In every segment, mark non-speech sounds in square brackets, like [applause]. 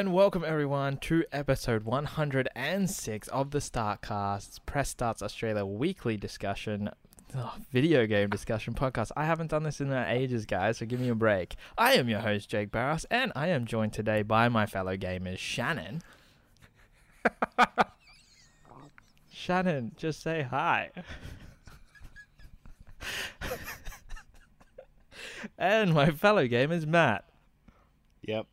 and welcome everyone to episode 106 of the Startcasts Press Starts Australia weekly discussion, oh, video game discussion podcast. I haven't done this in uh, ages, guys, so give me a break. I am your host, Jake Barros, and I am joined today by my fellow gamers, Shannon. [laughs] Shannon, just say hi. [laughs] and my fellow gamers, Matt. Yep.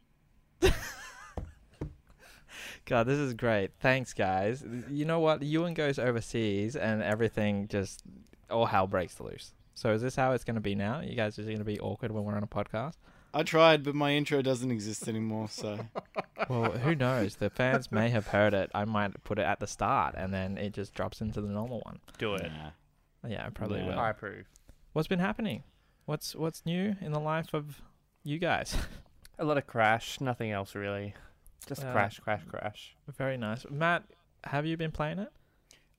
God, this is great. Thanks, guys. You know what? Ewan goes overseas, and everything just all hell breaks loose. So is this how it's going to be now? You guys are going to be awkward when we're on a podcast? I tried, but my intro doesn't exist anymore. So [laughs] Well, who knows? The fans may have heard it. I might put it at the start, and then it just drops into the normal one. Do it. Nah. Yeah, I probably Yeah. will. I approve. What's been happening? What's what's new in the life of you guys? [laughs] A lot of crash, nothing else really. Just Uh, crash, crash, crash. Very nice, Matt. Have you been playing it?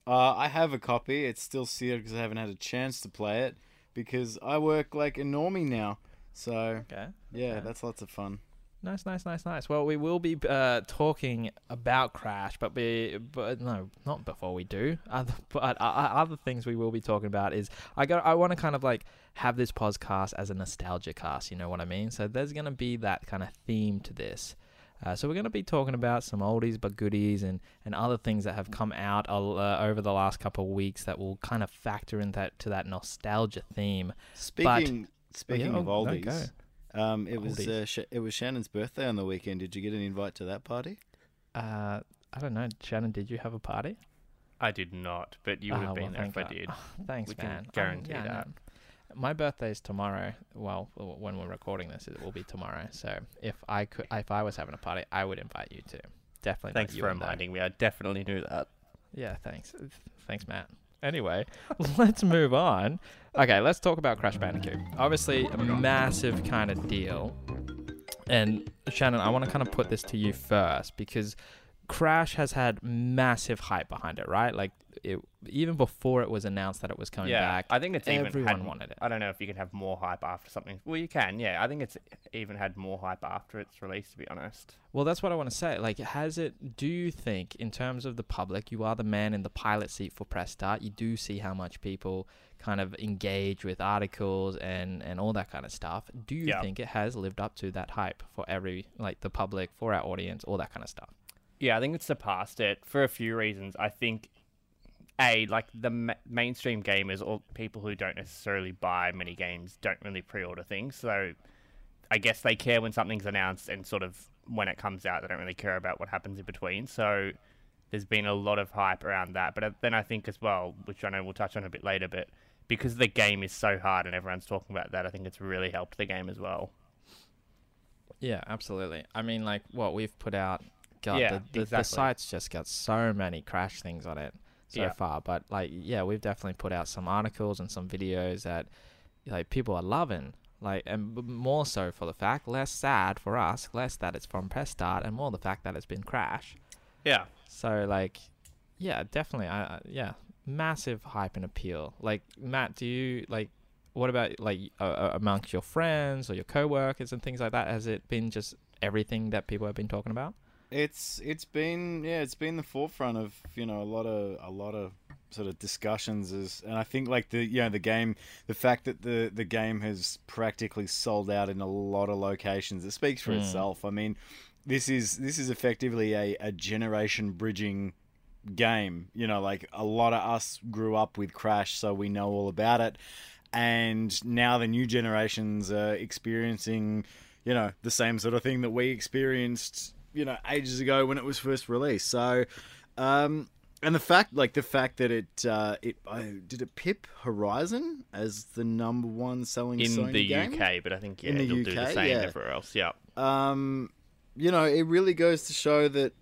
Uh, I have a copy. It's still sealed because I haven't had a chance to play it because I work like a normie now. So Okay. yeah, Okay. that's lots of fun. Nice, nice, nice, nice. Well, we will be uh, talking about Crash, but be, but no, not before we do. [laughs] Other, but uh, other things we will be talking about is I got I want to kind of like have this podcast as a nostalgia cast. You know what I mean? So there's gonna be that kind of theme to this. Uh, so we're going to be talking about some oldies but goodies and, and other things that have come out uh, over the last couple of weeks that will kind of factor into that to that nostalgia theme. Speaking speaking oh, of no, oldies, um, it was uh, Sh- it was Shannon's birthday on the weekend. Did you get an invite to that party? Uh, I don't know, Shannon. Did you have a party? I did not, but you would Ah, have well, been there if I did. Oh, [laughs] thanks, We can man. Um, guarantee yeah, that. no. My birthday is tomorrow. Well, when we're recording this, it will be tomorrow. So if I could, if I was having a party, I would invite you too. Definitely. Thanks for reminding me. I definitely knew that. Yeah, thanks. Thanks, Matt. Anyway, [laughs] let's move on. Okay, let's talk about Crash Bandicoot. Obviously, a massive kind of deal. And Shannon, I want to kind of put this to you first because Crash has had massive hype behind it, right? Like it, even before it was announced that it was coming yeah, back, I think it's everyone had, wanted it. I don't know if you can have more hype after something. Well, you can. Yeah, I think it's even had more hype after its release. To be honest. Well, that's what I want to say. Like, has it? Do you think, in terms of the public, you are the man in the pilot seat for Press Start? You do see how much people kind of engage with articles and and all that kind of stuff. Do you Yeah. think it has lived up to that hype for every like the public, for our audience, all that kind of stuff? Yeah, I think it's surpassed it for a few reasons. I think, a like the ma- mainstream gamers or people who don't necessarily buy many games don't really pre-order things, so I guess they care when something's announced and sort of when it comes out. They don't really care about what happens in between. So there's been a lot of hype around that. But uh, then I think as well, which I know we'll touch on a bit later, but because the game is so hard and everyone's talking about that, I think it's really helped the game as well. Yeah, absolutely. I mean, like what we've put out. God, Yeah, the, the, the site's just got so many crash things on it so Yeah. far. But like, yeah, we've definitely put out some articles and some videos that like people are loving. Like, and more so for the fact, less sad for us, less that it's from Press Start, and more the fact that it's been crash. Yeah. So like, yeah, definitely. I, I yeah, massive hype and appeal. Like Matt, do you like? What about like uh, uh, amongst your friends or your coworkers and things like that? Has it been just everything that people have been talking about? It's it's been yeah it's been the forefront of you know a lot of a lot of sort of discussions is and I think like the you know the game the fact that the the game has practically sold out in a lot of locations it speaks for Mm. itself. I mean this is this is effectively a, a generation bridging game. You know like a lot of us grew up with Crash so we know all about it and now the new generations are experiencing you know the same sort of thing that we experienced you know ages ago when it was first released so um and the fact like the fact that it uh it uh, did it pip horizon as the number one selling In Sony the game? UK, but I think yeah, In the it'll do the same yeah. everywhere else. Yeah. um you know it really goes to show that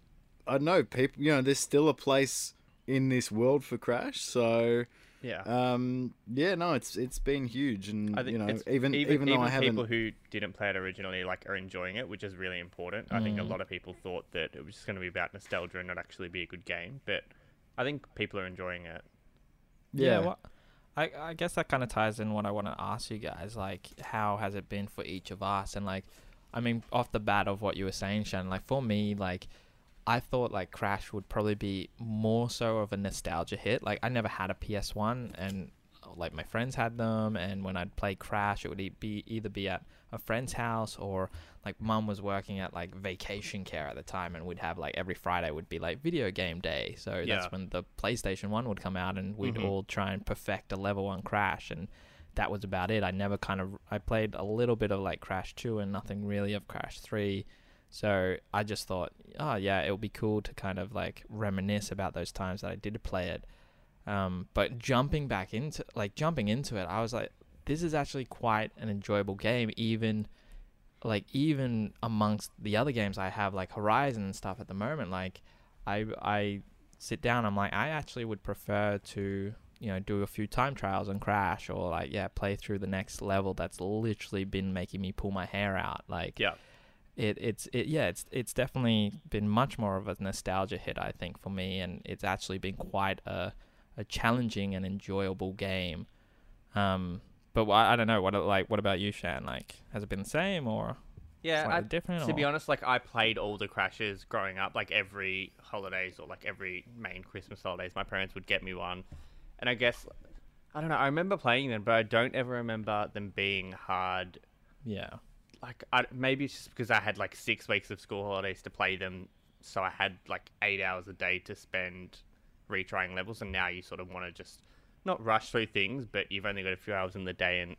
i don't know people you know there's still a place in this world for crash so Yeah. um yeah no it's it's been huge and I think you know it's, even even, though i haven't people who didn't play it originally like are enjoying it, which is really important. I think a Mm. lot of people thought that it was just going to be about nostalgia and not actually be a good game, but I think people are enjoying it. yeah, what I I guess that kind of ties in what I want to ask you guys. Like, how has it been for each of us? And like, I mean, off the bat of what you were saying, Shannon, like for me, like I thought like Crash would probably be more so of a nostalgia hit. Like I never had a PS1, and like my friends had them, and when I'd play Crash, it would be either be at a friend's house or like mum was working at like vacation care at the time, and we'd have like every Friday would be like video game day. So Yeah. that's when the PlayStation One would come out, and we'd Mhm. all try and perfect a level 1 Crash, and that was about it. I never kind of I played a little bit of like Crash Two and nothing really of Crash Three. So I just thought, oh yeah, it would be cool to kind of like reminisce about those times that I did play it. Um, but jumping back into like jumping into it, I was like, this is actually quite an enjoyable game, even like even amongst the other games I have like Horizon and stuff at the moment. Like I I sit down, I'm like, I actually would prefer to you know do a few time trials and crash or like yeah play through the next level that's literally been making me pull my hair out like Yeah. It it's it yeah it's it's definitely been much more of a nostalgia hit I think for me and it's actually been quite a a challenging and enjoyable game um but wh- I don't know what like what about you Shan like has it been the same or Yeah, I, different to be honest, like I played all the crashes growing up, like every holidays or like every main Christmas holidays, my parents would get me one, and I guess I don't know. I remember playing them, but I don't ever remember them being hard. yeah Like I, maybe it's just because I had like six weeks of school holidays to play them, so I had like eight hours a day to spend retrying levels, and now you sort of want to just not rush through things, but you've only got a few hours in the day and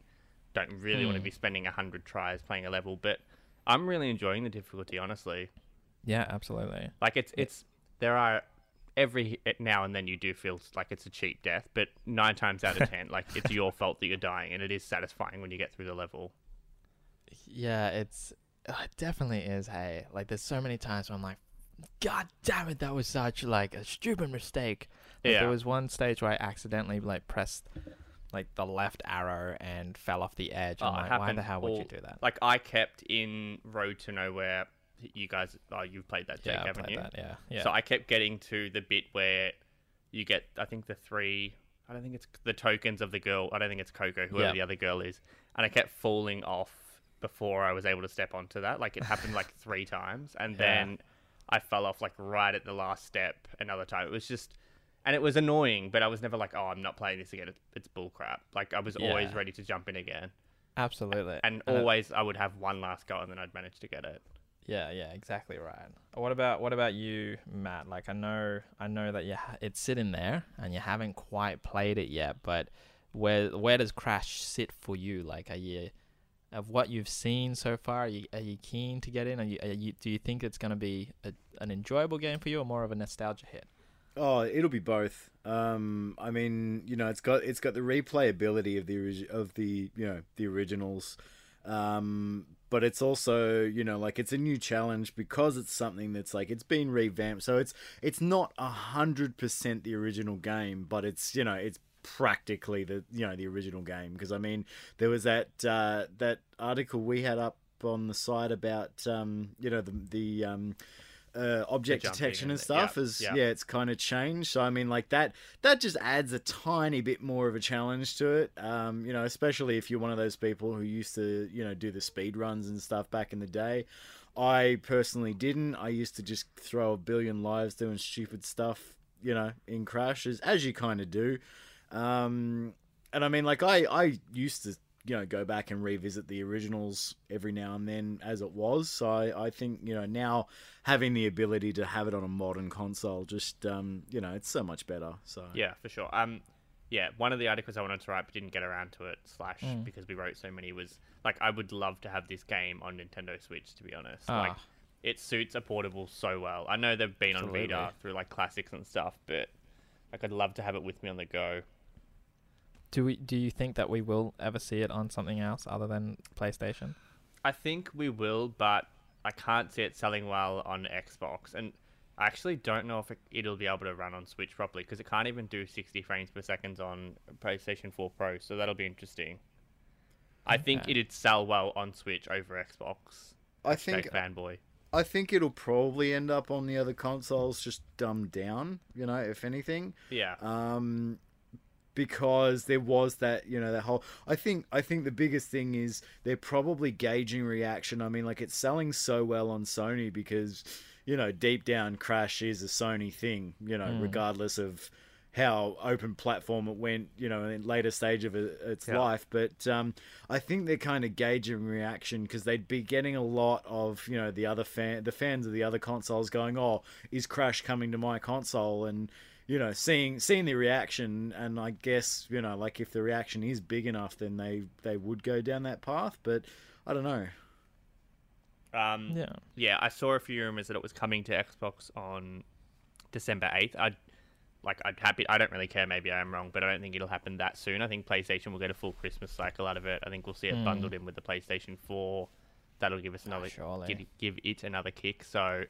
don't really want to hmm. be spending a hundred tries playing a level. But I'm really enjoying the difficulty, honestly. yeah absolutely Like it's it's there are every eh, now and then you do feel like it's a cheap death, but nine times out of [laughs] ten, like it's your fault that you're dying, and it is satisfying when you get through the level. Yeah it's uh, it definitely is hey like there's so many times where I'm like god damn it that was such like a stupid mistake Like, Yeah. there was one stage where I accidentally like pressed like the left arrow and fell off the edge. Oh, I'm like, why the hell would you do that? Like I kept in Road to Nowhere. You guys, oh, you've played that, Jake, yeah, haven't played you? that. Yeah, yeah. So I kept getting to the bit where you get, I think the three, I don't think it's the tokens of the girl. I don't think it's Coco, whoever the other girl is, and I kept falling off before I was able to step onto that. Like it happened like [laughs] three times, and Yeah. then I fell off like right at the last step another time. It was just. And it was annoying, but I was never like, "Oh, I'm not playing this again. It's, it's bullcrap." Like I was always ready to jump in again, Absolutely. and And always I would have one last go, and then I'd manage to get it. Yeah, yeah, exactly right. What about what about you, Matt? Like I know I know that you ha- it's sitting there and you haven't quite played it yet, but where where does Crash sit for you? Like are you of what you've seen so far, are you, are you keen to get in? Are you, are you do you think it's going to be a, an enjoyable game for you or more of a nostalgia hit? Oh, it'll be both. Um, I mean, you know, it's got it's got the replayability of the of the you know the originals, um, but it's also you know like it's a new challenge because it's something that's like it's been revamped. So it's it's not a hundred percent the original game, but it's you know it's practically the you know the original game. Because I mean there was that uh, that article we had up on the site about um, you know the the um, uh, object jumping detection and and- stuff yeah, is yeah. yeah it's kind of changed. So i mean like that that just adds a tiny bit more of a challenge to it. Um you know especially if you're one of those people who used to you know do the speed runs and stuff back in the day. I personally didn't. I used to just throw a billion lives doing stupid stuff you know in crashes as you kind of do um and i mean like i i used to you know go back and revisit the originals every now and then as it was so i, I think you know now having the ability to have it on a modern console just um you know it's so much better so Yeah, for sure. Um, yeah, one of the articles I wanted to write but didn't get around to it. Slash, Mm. because we wrote so many was like I would love to have this game on Nintendo Switch. To be honest, like Ah. it suits a portable so well. I know they've been on Vita through like classics and stuff, but like I'd love to have it with me on the go. Do we do you think that we will ever see it on something else other than PlayStation? I think we will, but I can't see it selling well on Xbox. And I actually don't know if it, it'll be able to run on Switch properly because it can't even do 60 frames per second on PlayStation 4 Pro. So that'll be interesting. I think it'd sell well on Switch over Xbox. i think fanboy. i think it'll probably end up on the other consoles just dumbed down you know if anything Yeah. um because there was that you know that whole I think I think the biggest thing is they're probably gauging reaction. I mean like it's selling so well on Sony because you know deep down Crash is a Sony thing, you know, Mm. regardless of how open platform it went, you know, in later stage of its Yeah. life. But um, I think they're kind of gauging reaction because they'd be getting a lot of, you know, the other fan, the fans of the other consoles going, "Oh, is Crash coming to my console?" and you know, seeing seeing the reaction, and I guess you know, like if the reaction is big enough, then they they would go down that path. But I don't know. Um, Yeah. yeah, I saw a few rumors that it was coming to Xbox on December eighth. I like I'd happy. I don't really care. Maybe I'm wrong, but I don't think it'll happen that soon. I think PlayStation will get a full Christmas cycle out of it. I think we'll see it Mm. bundled in with the PlayStation Four. That'll give us another surely. give, give it another kick. So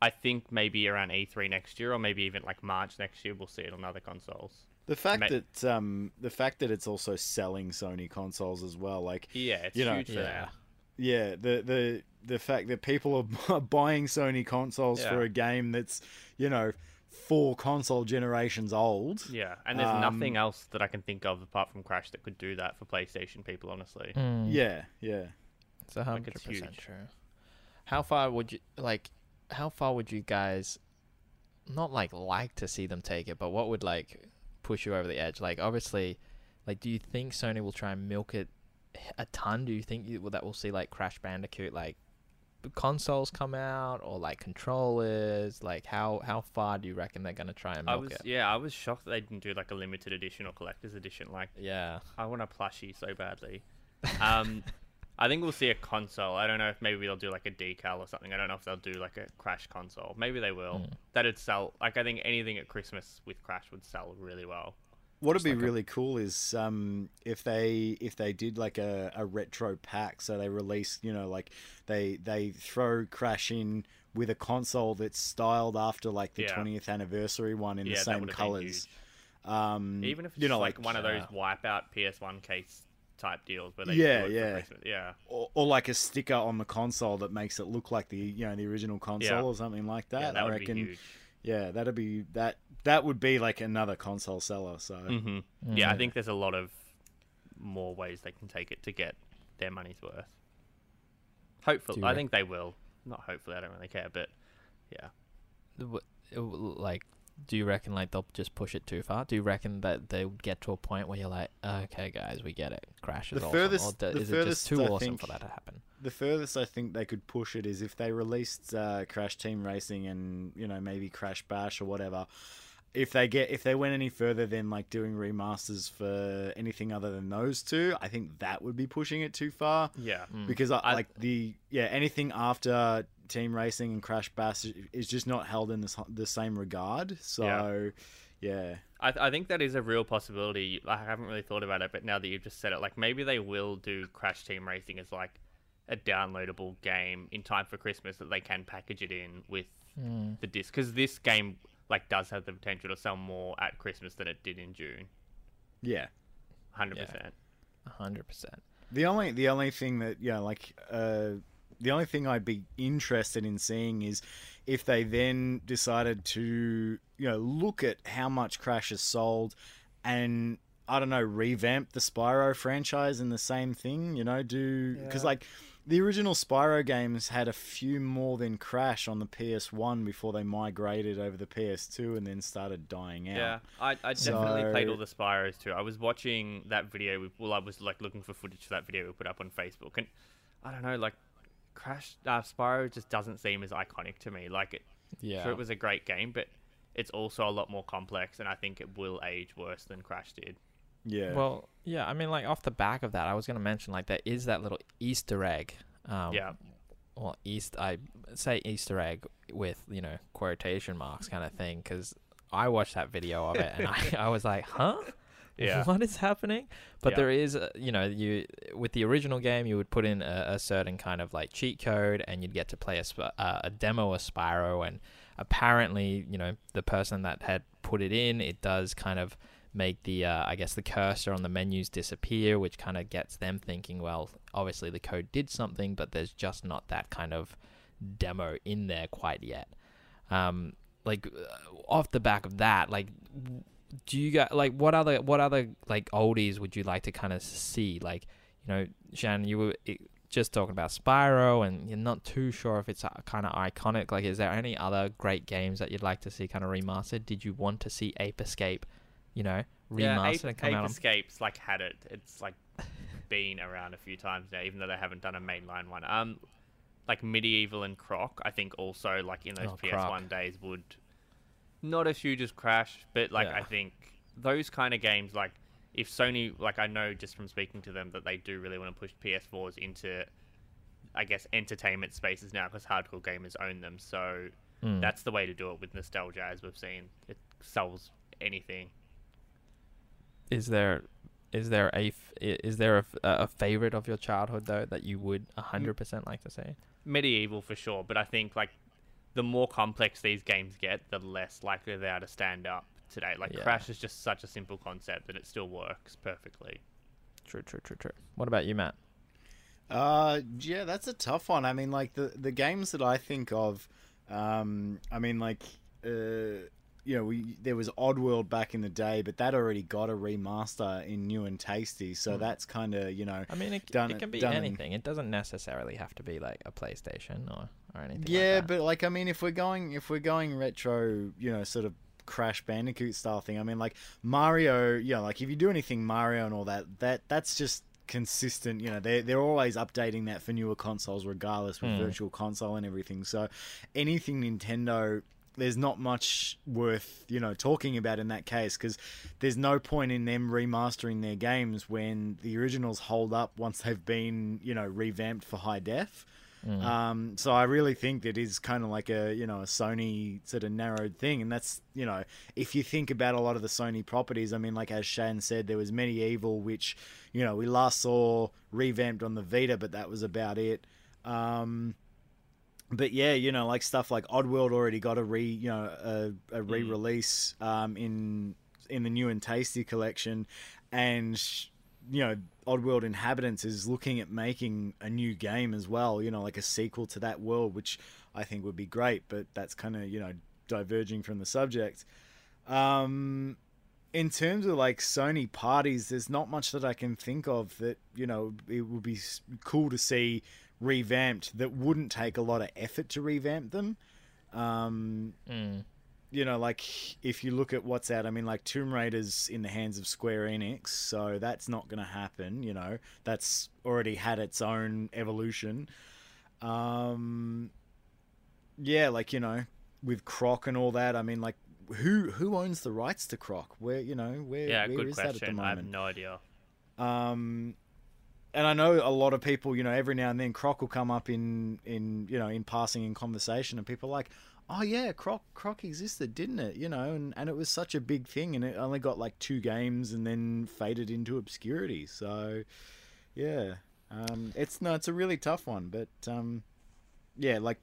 I think maybe around E3 next year, or maybe even like March next year, we'll see it on other consoles. The fact Ma- that um the fact that it's also selling Sony consoles as well, like Yeah, it's You know, huge Yeah. yeah, the the the fact that people are [laughs] buying Sony consoles for a game that's you know four console generations old. Yeah, and there's Um, nothing else that I can think of apart from Crash that could do that for PlayStation people. Honestly, Mm. Yeah, yeah. It's a hundred it's percent true. How far would you like? How far would you guys not like like to see them take it, but what would like push you over the edge? Like obviously, like do you think Sony will try and milk it a ton? Do you think you, that we'll see like Crash Bandicoot like consoles come out or like controllers? Like how how far do you reckon they're gonna try and I milk was it? yeah, I was shocked that they didn't do like a limited edition or collector's edition. Like Yeah. I want a plushie so badly. Um, [laughs] I think we'll see a console. I don't know if maybe they'll do like a decal or something. I don't know if they'll do like a Crash console. Maybe they will. Mm. That'd sell. Like I think anything at Christmas with Crash would sell really well. What'd be like a- really cool is um, if they if they did like a, a retro pack, so they release, you know, like they they throw Crash in with a console that's styled after like the Yeah. twentieth anniversary one in yeah, the same colors. Um. Even if it's you know, like, like one of those uh, wipeout PS1 case type deals where they Yeah, yeah. Yeah. or, or like a sticker on the console that makes it look like the you know the original console Yeah. or something like that. yeah, that I would reckon. be huge. Yeah, that'd be that. That would be like another console seller. So hmm Yeah, I think there's a lot of more ways they can take it to get their money's worth. Hopefully, I rec- think they will. Not hopefully, I don't really care, but yeah. W- it w- like do you reckon like they'll just push it too far do you reckon that they would get to a point where you're like okay guys we get it crash is The awesome furthest- or do- the is it just too I awesome think- for that to happen the furthest I think they could push it is if they released uh, Crash Team Racing and you know maybe Crash Bash or whatever. If they get if they went any further than like doing remasters for anything other than those two, I think that would be pushing it too far. Yeah. Mm. Because I, I- like the yeah anything after Team Racing and Crash Bash is just not held in the, the same regard. So yeah, I, I think that is a real possibility. I haven't really thought about it, but now that you've just said it, like maybe they will do Crash Team Racing as like a downloadable game in time for Christmas that they can package it in with Mm. the disc because this game like does have the potential to sell more at Christmas than it did in June. yeah. hundred percent. A hundred percent The only the only thing that yeah, like uh, the only thing I'd be interested in seeing is if they then decided to you know look at how much Crash has sold and I don't know revamp the Spyro franchise in the same thing. You know, do because Yeah. like. The original Spyro games had a few more than Crash on the PS1 before they migrated over the PS2 and then started dying out. Yeah, I, I definitely played all the Spyros too. I was watching that video. We, well, I was like looking for footage for that video we put up on Facebook, and I don't know, like Crash uh, Spyro just doesn't seem as iconic to me. Like, it, yeah sure, it was a great game, but it's also a lot more complex, and I think it will age worse than Crash did. Yeah. well yeah i mean like off the back of that i was gonna mention like there is that little easter egg um yeah, well east i say easter egg with you know quotation marks kind of thing because i watched that video of it and I, [laughs] I was like huh [laughs] Yeah. what is happening but Yeah. there is uh, you know you with the original game you would put in a, a certain kind of like cheat code and you'd get to play a, Sp- uh, a demo of spyro and apparently you know the person that had put it in it does kind of make the uh, i guess the cursor on the menus disappear which kind of gets them thinking well obviously the code did something but there's just not that kind of demo in there quite yet um like uh, off the back of that like do you got like what other what other like oldies would you like to kind of see? Like, you know, Shannon, you were i- just talking about Spyro, and you're not too sure if it's kind of iconic. Like, is there any other great games that you'd like to see kind of remastered? Did you want to see Ape Escape, you know, remastered yeah, Ape, and come Ape out on Escapes like had it. It's like been around a few times now, even though they haven't done a mainline one. Um, like MediEvil and Croc, I think also like in those Oh, PS. One days would not as huge as Crash, but like I think those kind of games like if Sony like I know just from speaking to them that they do really want to push PS4s into I guess entertainment spaces now because hardcore gamers own them. So Mm. that's the way to do it with nostalgia as we've seen. It sells anything. is there is there a f- is there a, f- a favorite of your childhood though that you would Mm. 100% like to see MediEvil for sure, but I think like the more complex these games get, the less likely they are to stand up today. Like Yeah. Crash is just such a simple concept that it still works perfectly. true true true true what about you matt Uh, yeah, that's a tough one. I mean, like the the games that I think of, um, I mean, like, uh, you know, we there was Oddworld back in the day, but that already got a remaster in New 'n' Tasty, so Hmm. that's kind of you know, i mean it, Done it can be done in- anything it doesn't necessarily have to be like a playstation or or anything like yeah, that. but like, I mean, if we're going if we're going retro, you know, sort of Crash Bandicoot style thing, I mean, like Mario, you know, like if you do anything Mario and all that, that that's just consistent you know they're, they're always updating that for newer consoles regardless with Hmm. virtual console and everything so anything nintendo there's not much worth you know talking about in that case because there's no point in them remastering their games when the originals hold up once they've been you know revamped for high def Mm. um, so I really think that is kind of like a you know a Sony sort of narrowed thing, and that's you know if you think about a lot of the Sony properties, I mean like as Shan said, there was MediEvil, which you know we last saw revamped on the Vita, but that was about it. Um, but yeah, you know like stuff like Oddworld already got a re you know a, a re-release um, in in the New 'n' Tasty collection, and you know Oddworld Inhabitants is looking at making a new game as well, you know, like a sequel to that world, which I think would be great, but that's kind of, you know, diverging from the subject. Um, in terms of like Sony parties, there's not much that I can think of that, you know, it would be cool to see revamped that wouldn't take a lot of effort to revamp them. Um, Mm. you know, like if you look at what's out, I mean, like Tomb Raider's in the hands of Square Enix, so that's not going to happen. You know, that's already had its own evolution. Um, yeah, like you know, with Croc and all that. I mean, like who who owns the rights to Croc? Where you know where Yeah, where good is that at the question. I have no idea. Um, and I know a lot of people, you know, every now and then Croc will come up in, in you know, in passing in conversation, and people are like, oh yeah, Croc Croc existed, didn't it? You know, and, and it was such a big thing, and it only got like two games and then faded into obscurity. So, yeah, um, it's no, it's a really tough one, but um, yeah, like.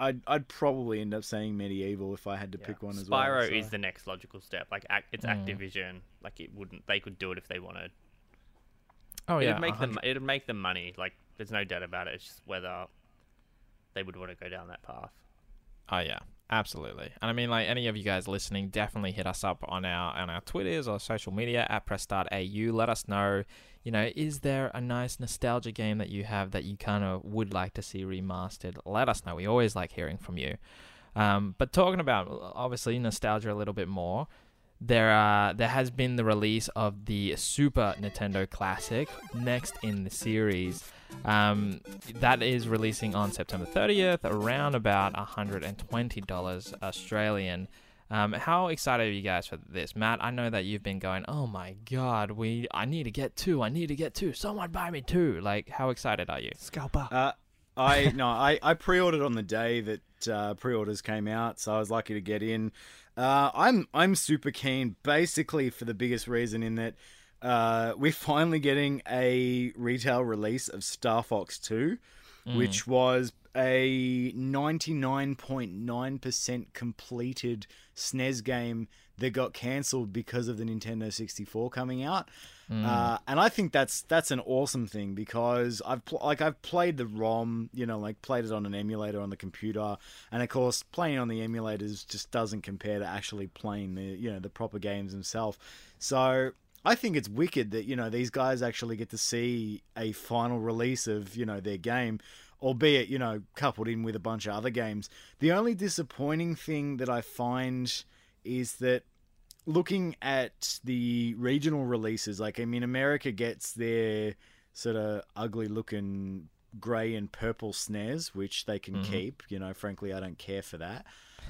I'd, I'd probably end up saying MediEvil if I had to Yeah. pick one as well. Spyro so- is the next logical step. Like it's Mm. Activision. Like it wouldn't. They could do it if they wanted. Oh yeah it'd make 100 them. It'd make them money. Like there's no doubt about it. It's just whether they would want to go down that path. Oh yeah, absolutely. And I mean, like any of you guys listening, definitely hit us up on our on our Twitters or social media at PressStartAU. Let us know. You know, is there a nice nostalgia game that you have that you kind of would like to see remastered? Let us know. We always like hearing from you. Um, but talking about obviously nostalgia a little bit more, there uh, there has been the release of the Super Nintendo Classic next in the series. Um, that is releasing on September 30th, around about $120 Australian. Um, how excited are you guys for this, Matt? I know that you've been going, "Oh my god, we I need to get two. I need to get two. Someone buy me two. Like, how excited are you? Scalper. Uh, I no, I, I pre-ordered on the day that uh, pre-orders came out, so I was lucky to get in. Uh, I'm I'm super keen, basically for the biggest reason in that uh, we're [laughs] finally getting a retail release of Star Fox Two, which was a 99.9% completed SNES game that got cancelled because of the Nintendo 64 coming out. Mm. Uh, and I think that's that's an awesome thing because I've pl- like I've played the ROM, you know, like played it on an emulator on the computer, and of course playing on the emulators just doesn't compare to actually playing the you know the proper games themselves. So I think it's wicked that you know these guys actually get to see a final release of you know their game, albeit you know coupled in with a bunch of other games. The only disappointing thing that I find is that looking at the regional releases, like I mean, America gets their sort of ugly looking grey and purple SNES, which they can Mhm. keep. You know, frankly, I don't care for that.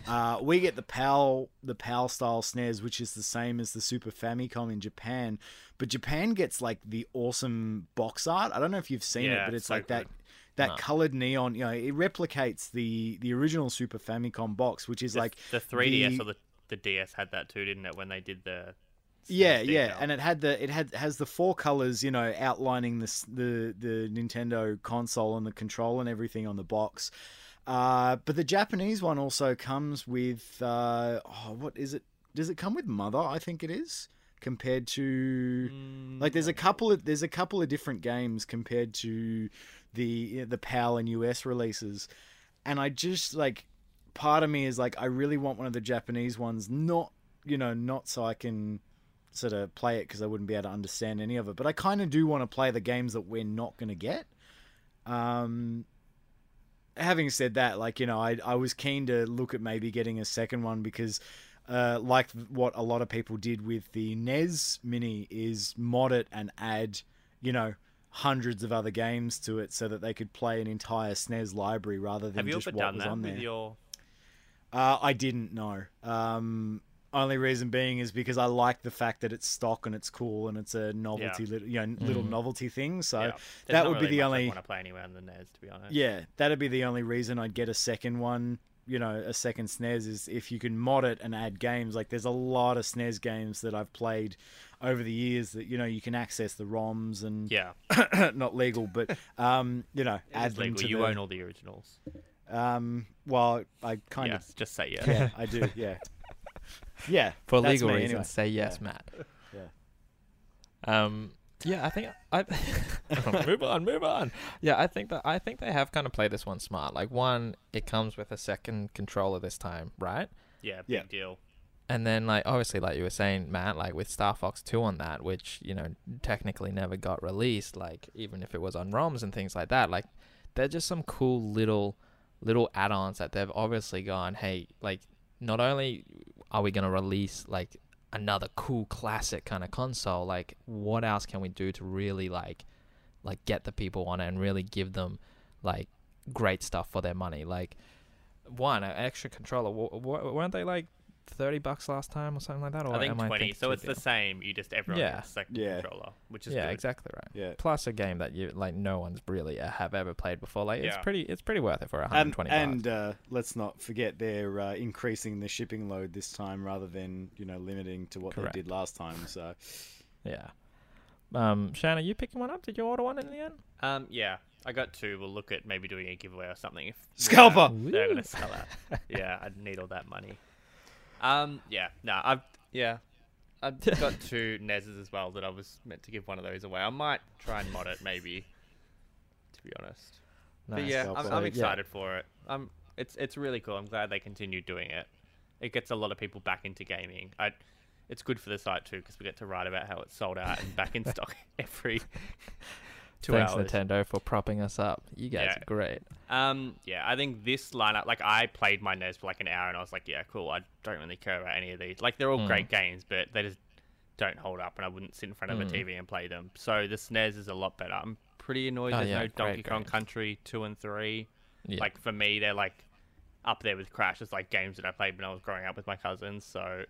Uh, we get the PAL, the PAL style SNES, which is the same as the Super Famicom in Japan, but Japan gets like the awesome box art. I don't know if you've seen it, but it's it's so like that good. that No. colored neon. You know, it replicates the the original Super Famicom box, which is The, like the 3DS the- or the, the DS had that too, didn't it? When they did the Yeah, SNES yeah, and it had the it had has the four colors, you know, outlining this the the Nintendo console and the control and everything on the box. Uh, but the Japanese one also comes with uh, oh, what is it? Does it come with Mother? I think it is compared to Mm, like there's a couple of there's a couple of different games compared to the the PAL and US releases, and I just like part of me is like I really want one of the Japanese ones, not you know not so I can sort of play it because I wouldn't be able to understand any of it, but I kind of do want to play the games that we're not going to get. Um, having said that, like you know, I I was keen to look at maybe getting a second one because, uh, like what a lot of people did with the NES Mini, is mod it and add, you know, hundreds of other games to it so that they could play an entire SNES library rather than Have you just ever what done was that on with there. your? Uh, I didn't know. Um, only reason being is because I like the fact that it's stock and it's cool and it's a novelty, little, you know, little Mhm. novelty thing. So yeah. That not would be the only- I want to play anywhere on the NES, to be honest. yeah, that'd be the only reason I'd get a second one. You know, a second SNES is if you can mod it and add games. Like, there's a lot of SNES games that I've played over the years that you know you can access the ROMs and Yeah, [coughs] not legal, but um, you know, it add is them legal. to You the. own all the originals. Um, well, I kind yes, just say yes. yeah, I do, [laughs] yeah, yeah. For that's legal me, reasons, anyway. say yes, Yeah. Matt. Yeah. Um. Yeah, I think I. [laughs] [laughs] move on, move on. Yeah, I think that I think they have kind of played this one smart. Like one, it comes with a second controller this time, right? Yeah, big Yeah. deal. And then like obviously like you were saying, Matt, like with Star Fox Two on that, which you know technically never got released, like even if it was on ROMs and things like that, like they're just some cool little little add-ons that they've obviously gone, hey, like not only are we gonna release like another cool classic kind of console, like what else can we do to really like like get the people on it and really give them like great stuff for their money, like one an extra controller. W- w- weren't they like thirty bucks last time or something like that? Or I think am twenty. thinking So too it's the big? same. You just everyone Yeah. gets a second Yeah. controller, which is yeah, good. exactly right. Yeah. Plus a game that you like no one's really uh, have ever played before. Like it's pretty it's pretty worth it for 120 bucks. and uh, let's not forget they're uh, increasing the shipping load this time rather than you know limiting to what Correct. they did last time. So Yeah. Um, Shanna, you picking one up? Did you order one in the end? Um, yeah, I got two. We'll look at maybe doing a giveaway or something. If Scalper! they're gonna sell out. [laughs] yeah, I'd need all that money. Um, yeah, no, I've yeah, I've [laughs] got two NESs as well that I was meant to give one of those away. I might try and mod it maybe. To be honest, but yeah, I'm, I'm yeah. excited for it. Um, it's it's really cool. I'm glad they continue doing it. It gets a lot of people back into gaming. I, it's good for the site too because we get to write about how it's sold out and back in [laughs] stock every two Thanks hours. Nintendo for propping us up. You guys Yeah. are great. Um, yeah, I think this lineup, like I played my NES for like an hour and I was like, yeah, cool. I don't really care about any of these. Like they're all Mm. great games, but they just don't hold up, and I wouldn't sit in front of Mm. a TV and play them. So the SNES is a lot better. I'm pretty annoyed Oh, there's yeah, no Donkey Kong games. Country two and three. Yeah. Like for me, they're like up there with Crash. It's like games that I played when I was growing up with my cousins. So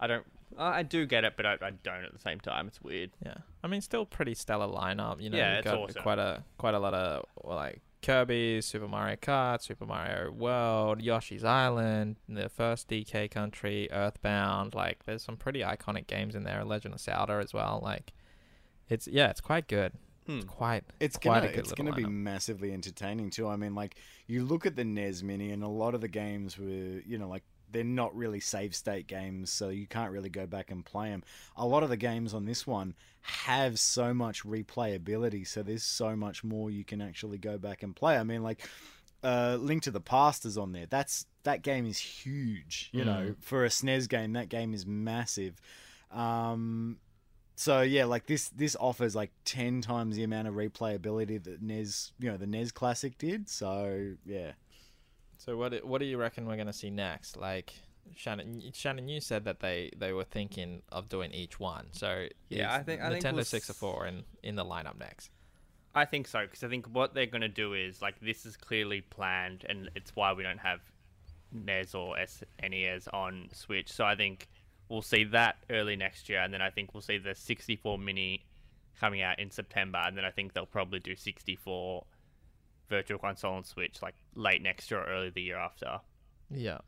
I don't, I I do get it, but I, I don't at the same time. It's weird. Yeah, I mean, still pretty stellar lineup. You know, Yeah, you've it's got awesome. quite a quite a lot of well, like Kirby, Super Mario Kart, Super Mario World, Yoshi's Island, the first DK Country, Earthbound. Like, there's some pretty iconic games in there. Legend of Zelda as well. Like, it's yeah, it's quite good. Hmm. It's quite. It's quite gonna a good it's gonna be massively entertaining too. I mean, like you look at the NES Mini, and a lot of the games were, you know, like they're not really save state games, so you can't really go back and play them. A lot of the games on this one have so much replayability, so there's so much more you can actually go back and play. I mean, like uh, Link to the Past is on there. That's that game is huge. You know, for a SNES game, that game is massive. Um, so yeah, like this this offers like ten times the amount of replayability that NES, you know, the NES Classic did. So yeah, So what do- what do you reckon we're gonna see next? Like Shannon, Shannon, you said that they, they were thinking of doing each one. So Yeah, I think- I think Nintendo we'll six or four in in the lineup next. I think so because I think what they're going to do is like this is clearly planned, and it's why we don't have NES or SNES on Switch. So I think we'll see that early next year, and then I think we'll see the 64 mini coming out in September, and then I think they'll probably do 64 Virtual Console and Switch like late next year or early the year after. Yeah.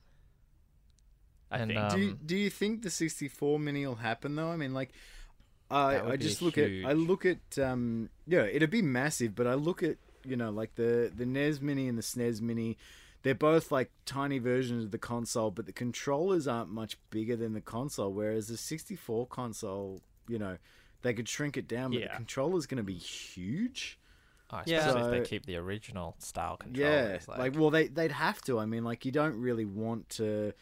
I And, think. uh, do you, Um, do you think the 64 mini will happen though? I mean, like, I I just look at I look at um yeah, it'd be massive, but I look at you know like the the NES mini and the SNES mini. They're both like tiny versions of the console, but the controllers aren't much bigger than the console. Whereas the 64 console, you know, they could shrink it down, but Yeah. the controller's going to be huge. Oh, Yeah. especially if they keep the original style Yeah, controllers. like, well, they they'd have to. I mean, like you don't really want to,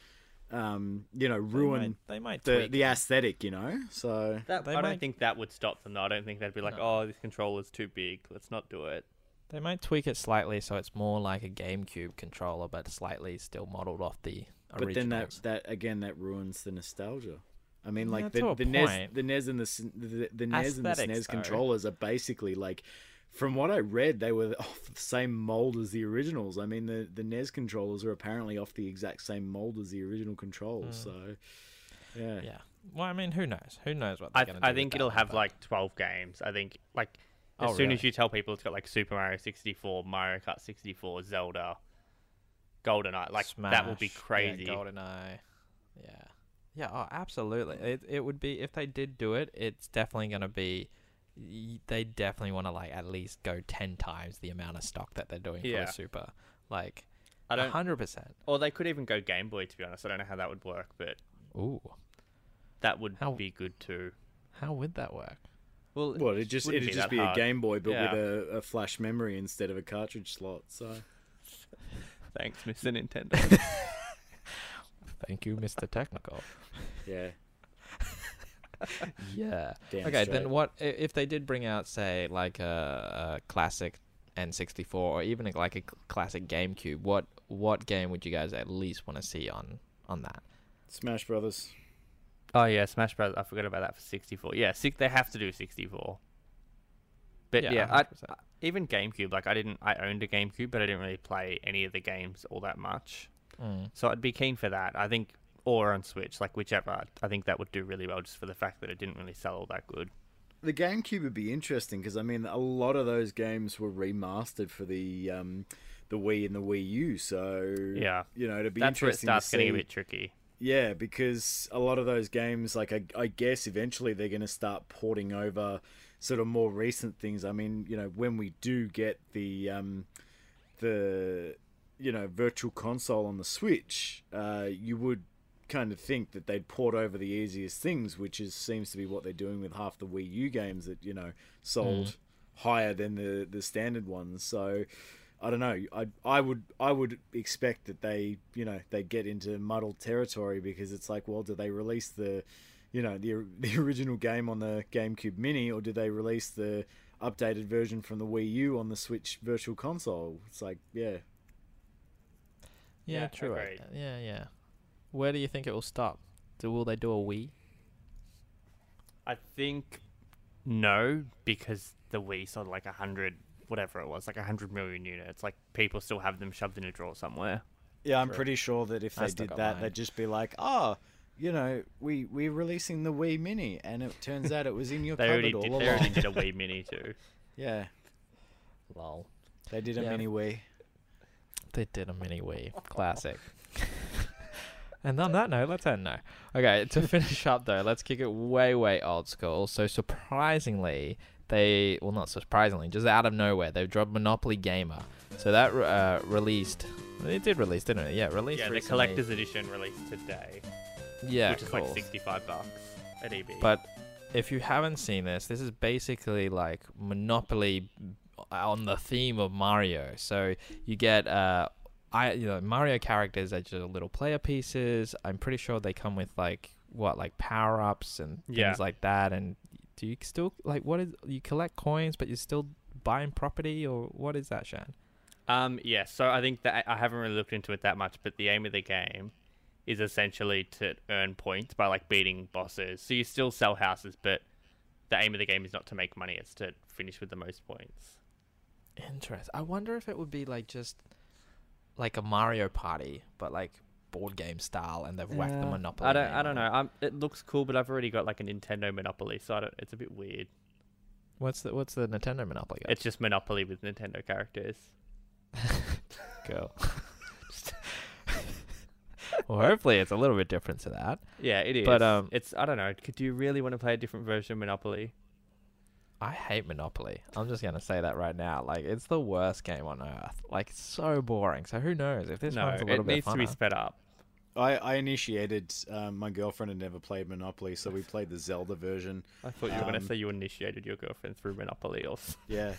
um, you know, they ruin might, they might the tweak the aesthetic, you know. So that, they I don't think that would stop them. though. I don't think they'd be like, No. "Oh, this controller's too big. Let's not do it." They might tweak it slightly so it's more like a GameCube controller, but slightly still modeled off the But then that that again that ruins the nostalgia. I mean, Yeah, like to the the NES, point. the NES and the S- the, the NES and the Aesthetics, SNES though. controllers are basically like, from what I read, they were [laughs] off the same mold as the originals. I mean, the the NES controllers are apparently off the exact same mold as the original controls. Mm. So, yeah, Yeah. Well, I mean, who knows? Who knows what they're I, going to do? I think that it'll one, have but- like 12 games. I think like as Oh, soon as you tell people it's got like Super Mario 64, Mario Kart 64, Zelda, GoldenEye, like that will be crazy. Yeah, GoldenEye. Yeah. Yeah, oh, absolutely. It it would be if they did do it, it's definitely going to be y- they definitely want to like at least go 10 times the amount of stock that they're doing Yeah. for a Super. Like I don't 100%. or they could even go Game Boy to be honest. I don't know how that would work, but Ooh. that would How- be good too. How would that work? Well, Well, it just wouldn't it'd be just that be a. Game Boy, but Yeah. with a, a flash memory instead of a cartridge slot. So [laughs] Thanks, Mr. Nintendo. [laughs] Thank you, Mr. Technical. yeah, [laughs] yeah. damn okay, straight. then what if they did bring out say like a, a classic N64 or even a, like a cl- classic GameCube? What what game would you guys at least want to see on on that? Smash Brothers. oh yeah, Smash Bros. I forgot about that for 64. Yeah, six, they have to do 64. But yeah, I, 100%. even GameCube. Like I didn't, I owned a GameCube, but I didn't really play any of the games all that much. Mm. So I'd be keen for that. I think, or on Switch, like whichever. I think that would do really well, just for the fact that it didn't really sell all that good. The GameCube would be interesting because I mean a lot of those games were remastered for the um, the Wii and the Wii U. So Yeah. you know it'd be That's where it interesting starts getting a bit tricky. Yeah, because a lot of those games, like I, I guess eventually they're going to start porting over sort of more recent things. I mean, you know, when we do get the um, the you know virtual console on the Switch, uh, you would kind of think that they'd port over the easiest things, which is seems to be what they're doing with half the Wii U games that you know sold mm. higher than the the standard ones. So. I don't know. I I would I would expect that they you know they get into muddled territory because it's like, well, do they release the, you know, the [laughs] the original game on the GameCube Mini or do they release the updated version from the Wii U on the Switch Virtual Console? It's like, yeah, Yeah, Yeah, true. I- agreed. yeah, yeah. Where do you think it will stop? Do will they do a Wii? I think no, because the Wii sold like a hundred, whatever it was, like a hundred million units. Like people still have them shoved in a drawer somewhere. yeah. I'm True. pretty sure that if I they did that, mine. they'd just be like, oh. You know, we we're releasing the Wii Mini, and it turns out it was in your They cupboard already all did. along. They already did a [laughs] Wii Mini too. Yeah, Lol. they did a Yeah. mini Wii. They did a mini Wii. Classic. And on that note, let's end now. Okay, to [laughs] finish up though, let's kick it way, way old school. So surprisingly, they well not surprisingly, just out of nowhere, they've dropped Monopoly Gamer. So that uh, released. It did release, didn't it? Yeah, released. Yeah, the collector's edition released today, Yeah, which is cool. like 65 bucks at EB. But if you haven't seen this, this is basically like Monopoly on the theme of Mario. So you get uh I you know Mario characters are just little player pieces. I'm pretty sure they come with like what like power ups and things Yeah. like that and do you still like what is you collect coins but you're still buying property or what is that Shan? Um, yeah, so I think that I haven't really looked into it that much, but the aim of the game is essentially to earn points by like beating bosses. So you still sell houses, but the aim of the game is not to make money; it's to finish with the most points. Interesting. I wonder if it would be like just like a Mario Party, but like board game style, and they've whacked the Monopoly. I don't, I don't know. it. Um, it looks cool, but I've already got like a Nintendo Monopoly, so I don't, it's a bit weird. What's the What's the Nintendo Monopoly? It's just Monopoly with Nintendo characters. [laughs] Go. well, hopefully it's a little bit different to that. Yeah, it is. But, um, it's I don't know. Could do you really want to play a different version of Monopoly? I hate Monopoly. I'm just gonna say that right now. Like, it's the worst game on earth. Like, it's so boring. So who knows if this no, one's a little bit off. No, it bit needs to be sped up. I, I initiated. Um, my girlfriend had never played Monopoly, so we [laughs] played the Zelda version. I thought you were going Um, to say you initiated your girlfriend through Monopoly or Yeah,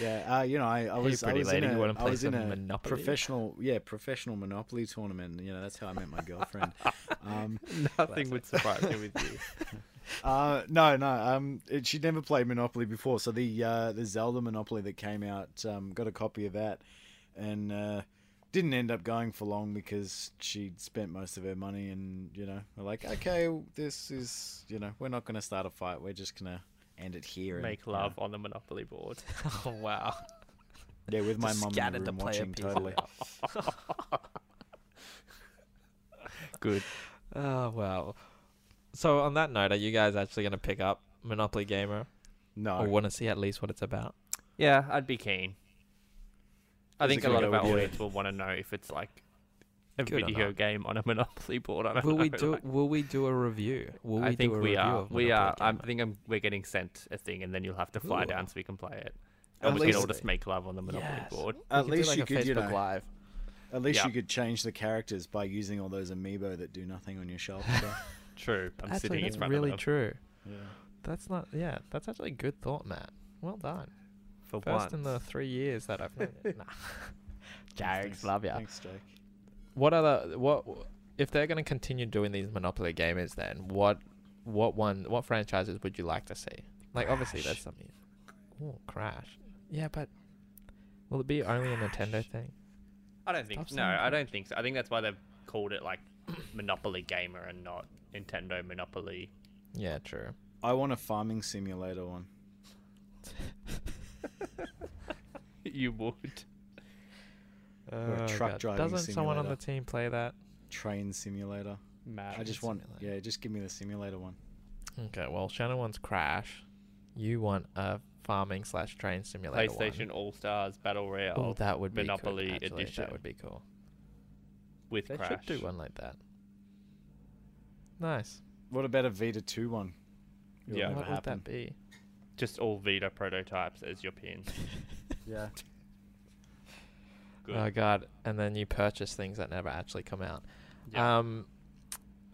yeah. Uh, you know, I, I was, I was lady, in you a, wanna play was in a Monopoly? professional, yeah, professional Monopoly tournament. You know, that's how I met my [laughs] girlfriend. um, [laughs] Nothing would surprise me with you. Uh, no, no. Um, it, she'd never played Monopoly before, so the uh, the Zelda Monopoly that came out, um, got a copy of that, and uh, didn't end up going for long because she'd spent most of her money, and you know, we're like, okay, this is, you know, we're not going to start a fight. We're just gonna end it here. and, Make you know, love on the Monopoly board. [laughs] oh wow. yeah, with my mum in the room watching. Totally. [laughs] [laughs] Good. Oh wow. So on that note, are you guys actually gonna pick up Monopoly Gamer No, or want to see at least what it's about? Yeah, I'd be keen. I Is think a lot of our audience will want to know if it's like a Good video not. game on a Monopoly board. I don't Will know. we do? like- Will we do a review? Will we I think do a we review are. of We Monopoly are. I think I'm, we're getting sent a thing, and then you'll have to fly Ooh. down so we can play it. At And we can all least- just make love on the Monopoly Yes. board. We At could do least like you a could, you Facebook know, Live. At least Yeah. you could change the characters by using all those amiibo that do nothing on your shelf. [laughs] so, True. I'm Actually, sitting in that's front really of them true. yeah. That's not. Yeah, that's actually a good thought, Matt. Well done. for First in the three years that I've known you. [laughs] Nah. Jags, love ya. Thanks, Jake. What other what if they're going to continue doing these Monopoly gamers? Then what what one what franchises would you like to see? Like obviously there's Crash. something. Oh, Crash. Yeah, but will it be only a Nintendo thing? I don't think. Stop No, I don't think so. I think that's why they've called it like Monopoly Gamer and not Nintendo Monopoly. Yeah, true. I want a farming simulator one. [laughs] you would. Oh, or a Oh, truck God. driving Doesn't someone on the team play that? Train simulator. Mad. I just want, simulator. yeah, just give me the simulator one. Okay, well Shannon wants Crash. You want a farming slash train simulator. PlayStation All Stars Battle Royale Oh, that would be Monopoly cool, actually. edition. That would be cool. With They Crash. should do one like that. Nice. What about a Vita 2 one? It'll Yeah. never what would that be? Just all Vita prototypes as your pin. [laughs] Yeah. Good. Oh god! And then you purchase things that never actually come out. Yeah. Um.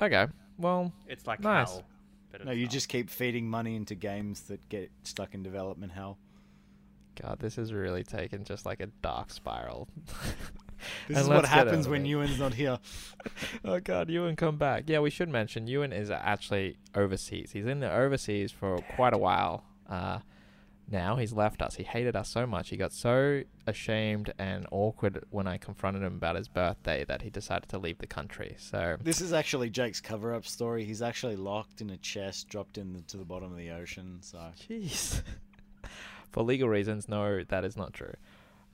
Okay. Well, it's like nice. hell. but No, you not. just keep feeding money into games that get stuck in development hell. God, this is really taken just like a dark spiral. [laughs] This And is what let's get out happens when. Ewan's not here. [laughs] oh god, Ewan come back. Yeah, we should mention Ewan is actually overseas. He's in the overseas for quite a while. Uh, now he's left us. He hated us so much. He got so ashamed and awkward when I confronted him about his birthday that he decided to leave the country. So This is actually Jake's cover-up story. He's actually locked in a chest, dropped into the, the bottom of the ocean. So Jeez. [laughs] For legal reasons, no, that is not true.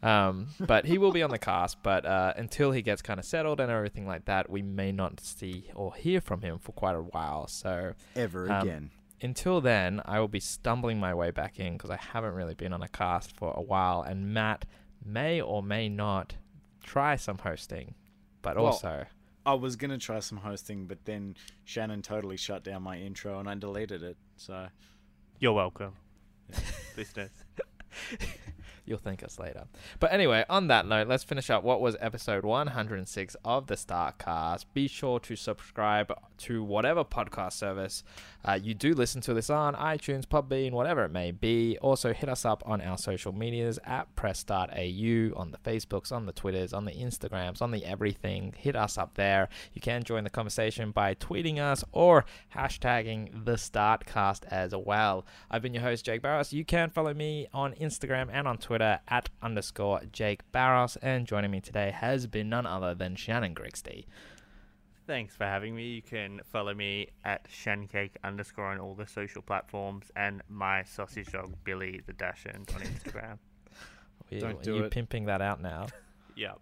Um, but he will be on the cast. But uh, until he gets kind of settled and everything like that, we may not see or hear from him for quite a while. So ever Um, again. until then, I will be stumbling my way back in because I haven't really been on a cast for a while. And Matt may or may not try some hosting, but Well, also I was gonna try some hosting, but then Shannon totally shut down my intro and I deleted it. So You're welcome. listeners. [laughs] You'll thank us later. But anyway, on that note, let's finish up what was episode 106 of the Startcast. Be sure to subscribe to whatever podcast service uh, you do listen to this on iTunes, Podbean, whatever it may be. Also, hit us up on our social medias at PressStartAU on the Facebooks, on the Twitters, on the Instagrams, on the everything. Hit us up there. You can join the conversation by tweeting us or hashtagging the Startcast as well. I've been your host, Jake Barros. You can follow me on Instagram and on Twitter at underscore Jake Barros. And joining me today has been none other than Shannon Grigsby. Thanks for having me. You can follow me at shancake underscore on all the social platforms and my sausage dog Billy the Dachshund on Instagram. [laughs] You, Don't do you it. pimping that out now. [laughs] yep.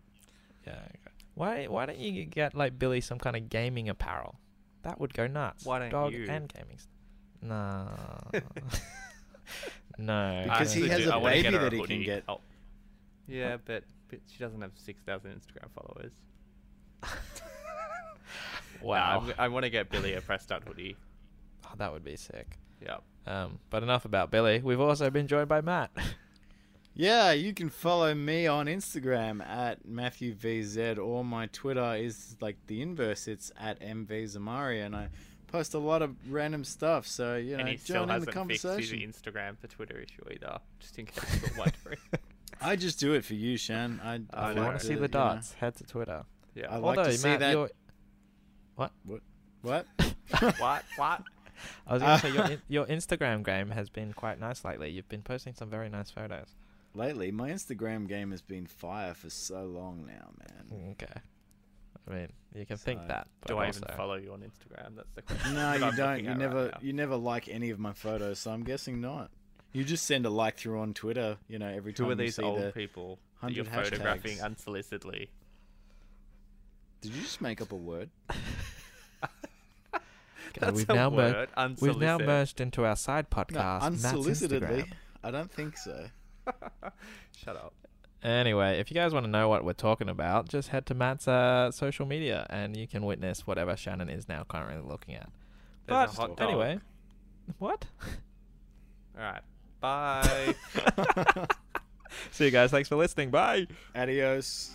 Yeah. Okay. Why why don't you get like Billy some kind of gaming apparel? That would go nuts. Why don't you Dog you? and gaming. st- [laughs] No. no. Because he has do- a I baby get a that he can get. Oh. Yeah, but, but she doesn't have 6,000 Instagram followers. [laughs] wow. Nah, I'm- I want to get Billy a press start hoodie. Oh, that would be sick. Yep. Um, but enough about Billy. We've also been joined by Matt. [laughs] Yeah, you can follow me on Instagram at MatthewVZ or my Twitter is like the inverse. It's at MVZamari and I post a lot of random stuff. So, you know, and he still join in the hasn't fixed his. Instagram for Twitter issue either, just in case you're wondering. [laughs] I just do it for you, Shan. I, [laughs] I I you want to see you the know- dots, head to Twitter. yeah. I like to see Matt, that- your- What? [laughs] what? What? I was going to say your in- your Instagram game has been quite nice lately. You've been posting some very nice photos. Lately, my Instagram game has been fire for so long now, man. Mm, okay. I mean, you can think that. But Do I also, even follow you on Instagram? That's the [laughs] question. No, you I'm don't. You at right never, you never like any of my photos, so I'm guessing not. You just send a like through on Twitter. You know, every time Who are you these see old the. people that you're 100 photographing hashtags. unsolicitedly? Did you just make up a word? [laughs] Okay, That's we've a now mer- word. we've now merged into our side podcast, Matt's unsolicitedly. I don't think so. [laughs] Shut up. Anyway, if you guys want to know what we're talking about, just head to Matt's uh, social media and you can witness whatever Shannon is now currently looking at. There's but a hot dog. anyway, what? All right. Bye. [laughs] [laughs] See you guys. Thanks for listening. Bye. Adios.